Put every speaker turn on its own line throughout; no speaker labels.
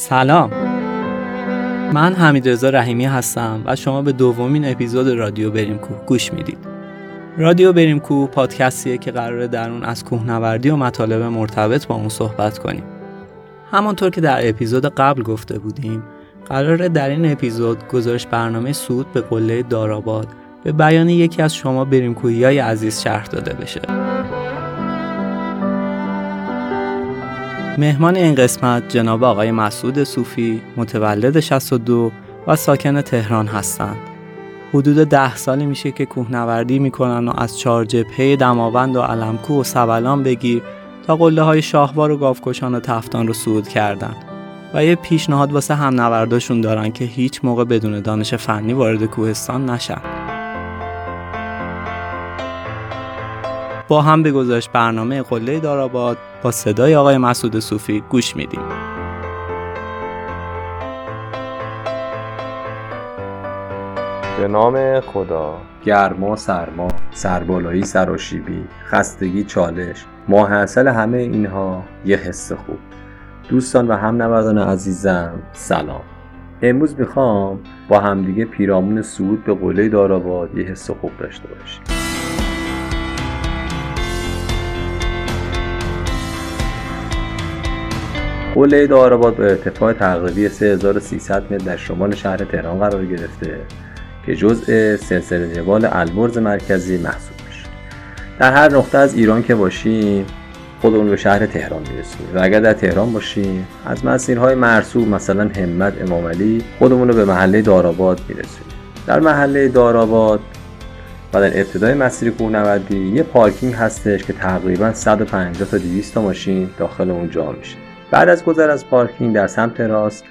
سلام. من حمید رضا رحیمی هستم و شما به دومین اپیزود رادیو بریم کوه گوش می‌دید. رادیو بریم کوه پادکستیه که قراره در اون از کوهنوردی و مطالب مرتبط با اون صحبت کنیم. همانطور که در اپیزود قبل گفته بودیم قراره در این اپیزود گزارش برنامه سود به قله داراباد به بیان یکی از شما بریم کوهی های عزیز شرح داده بشه. مهمان این قسمت جناب آقای مسعود صوفی متولد 62 و ساکن تهران هستند. حدود ده سالی میشه که کوهنوردی می‌کنن و از چهار جبهه دماوند و علمکو و سبلان بگیر تا قله های شاهوار و گاوکشان و تفتان رو صعود کردن و یه پیشنهاد واسه هم نورداشون دارن که هیچ موقع بدون دانش فنی وارد کوهستان نشن. با هم به برنامه قله داراباد با صدای آقای مسعود صوفی گوش میدیم.
به نام خدا. گرما سرما سربالایی سراشیبی خستگی چالش. ماحصل همه اینها یه حس خوب. دوستان و هم نوردان عزیزم سلام. امروز می‌خوام با همدیگه پیرامون سعود به قله داراباد یه حس خوب داشته باشیم. قله داراباد به ارتفاع تقریبی 3300 متر در شمال شهر تهران قرار گرفته که جزء سلسله جبال البرز مرکزی محسوب میشه در هر نقطه از ایران که باشیم خودمون به شهر تهران می‌رسیم و اگر در تهران باشیم از مسیرهای مرسوب مثلا همت امام علی خودمون رو به محله داراباد می‌رسیم در محله داراباد و در ابتدای مسیر کوهنوردی یه پارکینگ هستش که تقریبا 150 تا 200 تا ماشین داخل اون جا میشه. بعد از گذر از پارکینگ در سمت راست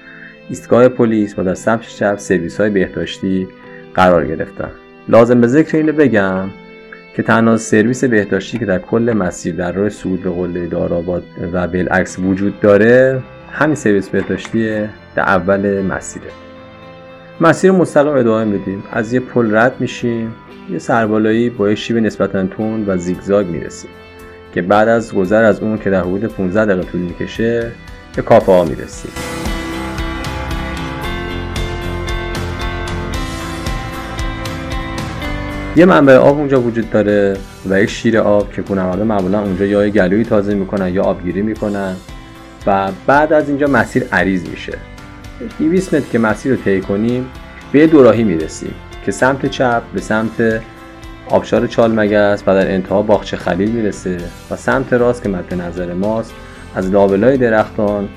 ایستگاه پلیس و در سمت چپ سرویس های بهداشتی قرار گرفتن. لازم به ذکر اینو بگم که تنها سرویس بهداشتی که در کل مسیر در راه صعود به قله دارآباد و بالعکس وجود داره همین سرویس بهداشتی در اول مسیره. مسیر مستقیم ادامه میدیم. از یه پل رد میشیم یه سربالایی با یک شیب نسبتا تند و زیگزاگ می‌رسیم. که بعد از گذر از اون که در حدود 15 دقیقه طول می‌کشه به کافه ها می‌رسیم. یه منبع آب اونجا وجود داره و یک شیر آب که کوهنوردا معمولا اونجا یا گلوی تازه می‌کنن یا آبگیری می‌کنن و بعد از اینجا مسیر عریض میشه. 200 متر که مسیر رو طی کنیم به دوراهی می‌رسیم که سمت چپ به سمت آبشار چال مگس و در انتها باغچه خلیل می‌رسه و سمت راست که مد نظر ماست از لابلای درختان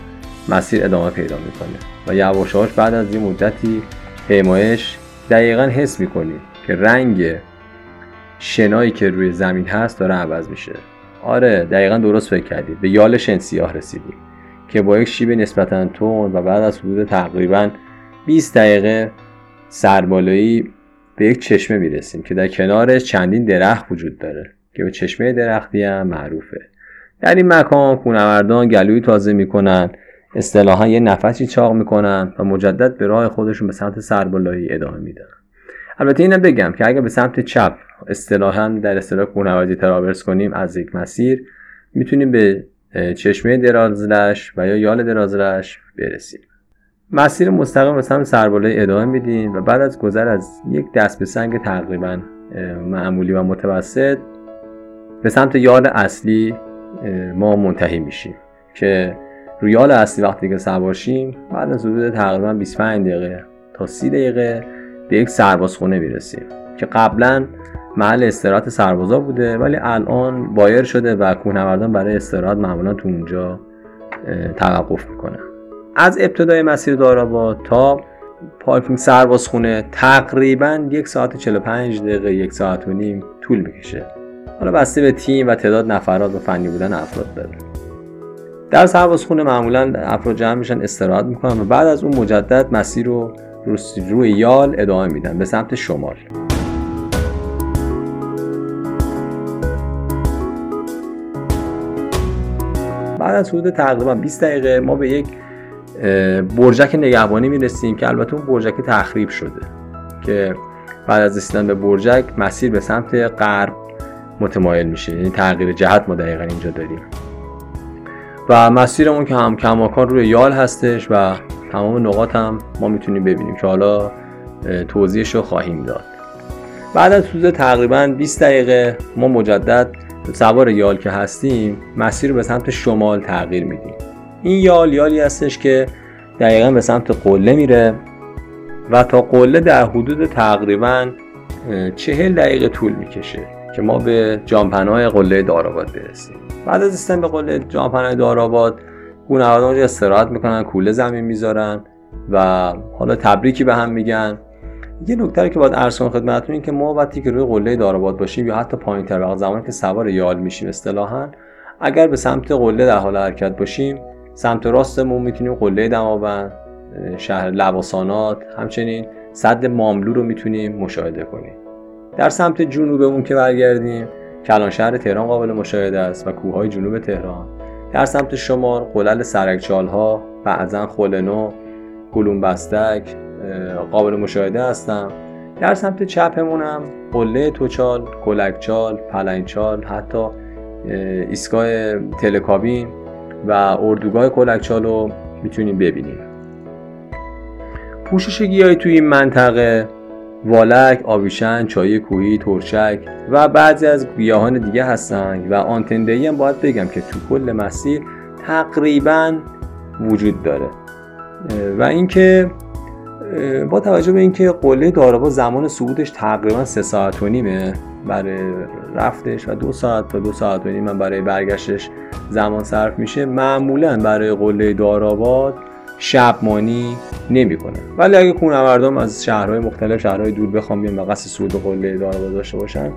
مسیر ادامه پیدا می‌کنه و یواشاش بعد از یه مدتی پیمایش دقیقا حس می‌کنی که رنگ شنایی که روی زمین هست داره عوض میشه. آره دقیقا درست فکر کردید به یال شن سیاه رسیدی که با یک شیب نسبتا تون و بعد از حدود تقریبا 20 دقیقه سربالایی به یک چشمه می‌رسیم که در کنارش چندین درخت وجود داره که به چشمه درختی هم معروفه. در این مکان کونوردان گلوی تازه می‌کنن اصطلاحا یه نفسی چاق می‌کنن و مجدد به راه خودشون به سمت سربالایی ادامه میدن. البته اینم بگم که اگر به سمت چپ اصطلاحا در اصطلاح کوهنوردی تراورس کنیم از یک مسیر می‌تونیم به چشمه درازرش و یا یال درازرش برسیم. مسیر مستقیم سمت سربالای ادامه میدیم و بعد از گذر از یک دست به سنگ تقریبا معمولی و متوسط به سمت یال اصلی ما منتهی میشیم که روی یال اصلی وقتی که سوارشیم بعد از حدود تقریبا 25 دقیقه تا 30 دقیقه به یک سربازخونه می‌رسیم که قبلا محل استراحت سربازا بوده ولی الان بایر شده و کوهنوردان برای استراحت معمولا تو اونجا توقف می‌کنن. از ابتدای مسیر داراباد تا پارکینگ سربازخونه تقریبا یک ساعت 45 دقیقه یک ساعت و نیم طول می‌کشه. حالا بسته به تیم و تعداد نفرات و فنی بودن افراد داره. در سربازخونه معمولا افراد جمع میشن استراحت می‌کنن و بعد از اون مجدد مسیر رو روی یال ادامه میدن به سمت شمال. بعد از حدود تقریبا 20 دقیقه ما به یک برجک نگهبانی می‌رسیم که البته اون برجک تخریب شده که بعد از رسیدن به برجک مسیر به سمت غرب متمایل میشه. یعنی تغییر جهت ما دقیقا اینجا داریم. و مسیرمون که هم کماکان روی یال هستش و تمام نقاط هم ما می‌تونیم ببینیم که حالا توضیحش رو خواهیم داد. بعد از حدود تقریبا 20 دقیقه ما مجدد سوار یال که هستیم مسیر رو به سمت شمال تغییر میدیم. این یال یالی هستش که دقیقا به سمت قله میره و تا قله در حدود تقریبا چهل دقیقه طول می‌کشه که ما به جانپناه قله داراباد برسیم. بعد از رسیدن به قله جانپناه داراباد گونه‌ها اونجا استراحت می‌کنن کوله زمین می‌ذارن و حالا تبریکی به هم میگن. یه نکته که باید کنم خدمتتون این که ما وقتی که روی قله داراباد باشیم یا حتی پایینتر وقت زمانی که سوار یال میشیم اصطلاحا اگر به سمت قله در حال حرکت باشیم سمت راستمون می‌تونیم قله دماوند شهر لواسانات همچنین صد ماملو رو می‌تونیم مشاهده کنیم. در سمت جنوبمون که برگردیم کلان شهر تهران قابل مشاهده است و کوههای جنوب تهران. در سمت شمال قلل سرکچال ها بعضا خلنو گلوم بستک قابل مشاهده هستم در سمت چپمونم قله توچال، کلکچال، پلنگچال حتی ایستگاه تلکابین و اردوگاه کلکچال رو می‌تونیم ببینیم. پوشش گیاهی توی این منطقه والک، آویشن، چای کوهی، ترشک و بعضی از گیاهان دیگه هستن و آنتندهی هم باید بگم که تو کل مسیر تقریبا وجود داره. و اینکه با توجه به اینکه قله دارابا زمان صعودش تقریبا سه ساعت و نیمه برای رفتش و دو ساعت تا دو ساعت و نیم برای برگشتش زمان صرف میشه معمولا برای قله داراباد شبمانی نمی‌کنه. ولی اگه کوهنوردان از شهرهای مختلف شهرهای دور بخوام بیان و قصد صعود قله داراباد داشته باشن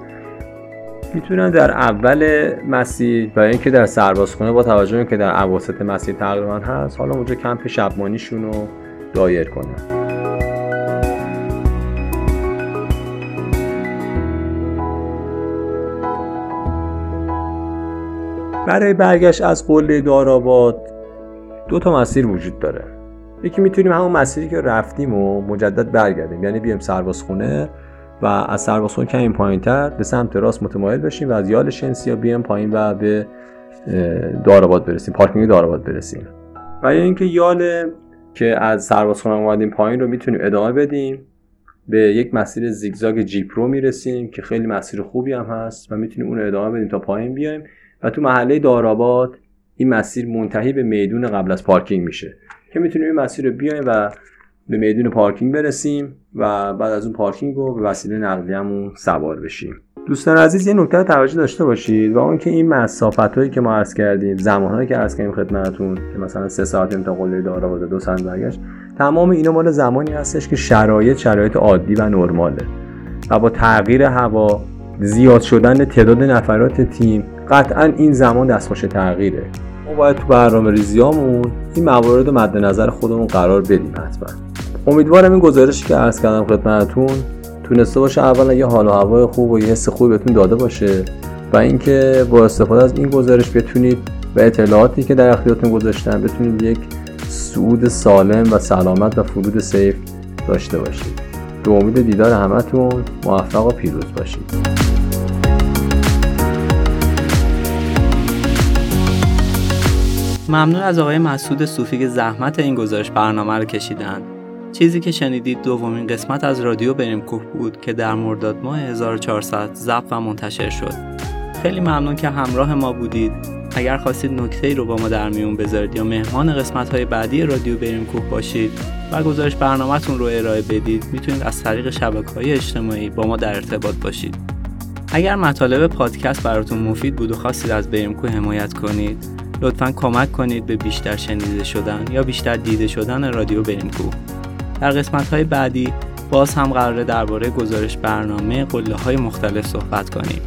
می‌تونن در اول مسیر و اینکه در سربازخونه با توجه که در اواسط مسیر تقریبا هست حالا اونجا کمپ شبمانیشون رو دایر کنن برای برگشت از قله داراباد دو تا مسیر وجود داره. یکی می‌تونیم همون مسیری که رفتیم و مجدد برگردیم. یعنی بیایم سربازخونه و از سربازخونه کمی پایینتر به سمت راست متمایل بشیم و از یال شنسیا بیایم پایین و به داراباد برسیم پارکینگ داراباد برسیم. و یا اینکه یال که از سربازخونه اومدیم پایین رو می‌تونیم ادامه بدیم. به یک مسیر زیگزاگ جیپ رو می‌رسیم که خیلی مسیر خوبی هم هست و می‌تونیم اون رو ادامه بدیم تا پایین بیایم. و تو محله داراباد این مسیر منتهی به میدون قبل از پارکینگ میشه که می‌تونیم این مسیر رو بیایم و به میدون پارکینگ برسیم و بعد از اون پارکینگ رو به وسیله نقلیه‌مون سوار بشیم. دوستان عزیز یه نکته توجه داشته باشید و اون که این مسافت هایی که ما عرض کردیم زمان هایی که عرض کردیم خدمتتون که مثلا سه ساعت تا قله داراباد دو ساعت برگشت تمام اینا مال زمانی هستش که شرایط شرایط عادی و نرماله. و با تغییر هوا زیاد شدن تعداد نفرات تیم قطعا این زمان دستخوش تغییره. ما باید تو برنامه ریزیامون این موارد مد نظر خودمون قرار بدیم حتما. امیدوارم این گزارشی که عرض کردم خدمتتون تونسته باشه اولا یه حال و هوای خوب و یه حس خوبی بهتون داده باشه و اینکه با استفاده از این گزارش بتونید و اطلاعاتی که در اختیارتون گذاشتم بتونید یک سعود سالم و سلامت و فرود سیف داشته باشید. به امید دیدار همتون موفق و پیروز باشید.
ممنون از آقای مسعود صوفی که زحمت این گزارش برنامه رو کشیدن. چیزی که شنیدید دومین قسمت از رادیو بریم کوه بود که در مرداد ماه 1400 ضبط و منتشر شد. خیلی ممنون که همراه ما بودید. اگر خواستید نکته رو با ما در میون بذارید یا مهمان قسمت های بعدی رادیو بریم کوه باشید و گزارش برنامهتون رو ارائه بدید می‌تونید از طریق شبکه های اجتماعی با ما در ارتباط باشید. اگر مطالب پادکست براتون مفید بود و خواستید از بریم کوه حمایت کنید لطفا کمک کنید به بیشتر شنیده شدن یا بیشتر دیده شدن رادیو بریم کو در قسمت های بعدی باز هم قراره درباره گزارش برنامه قله های مختلف صحبت کنیم.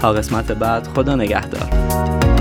تا قسمت بعد خدا نگهدار.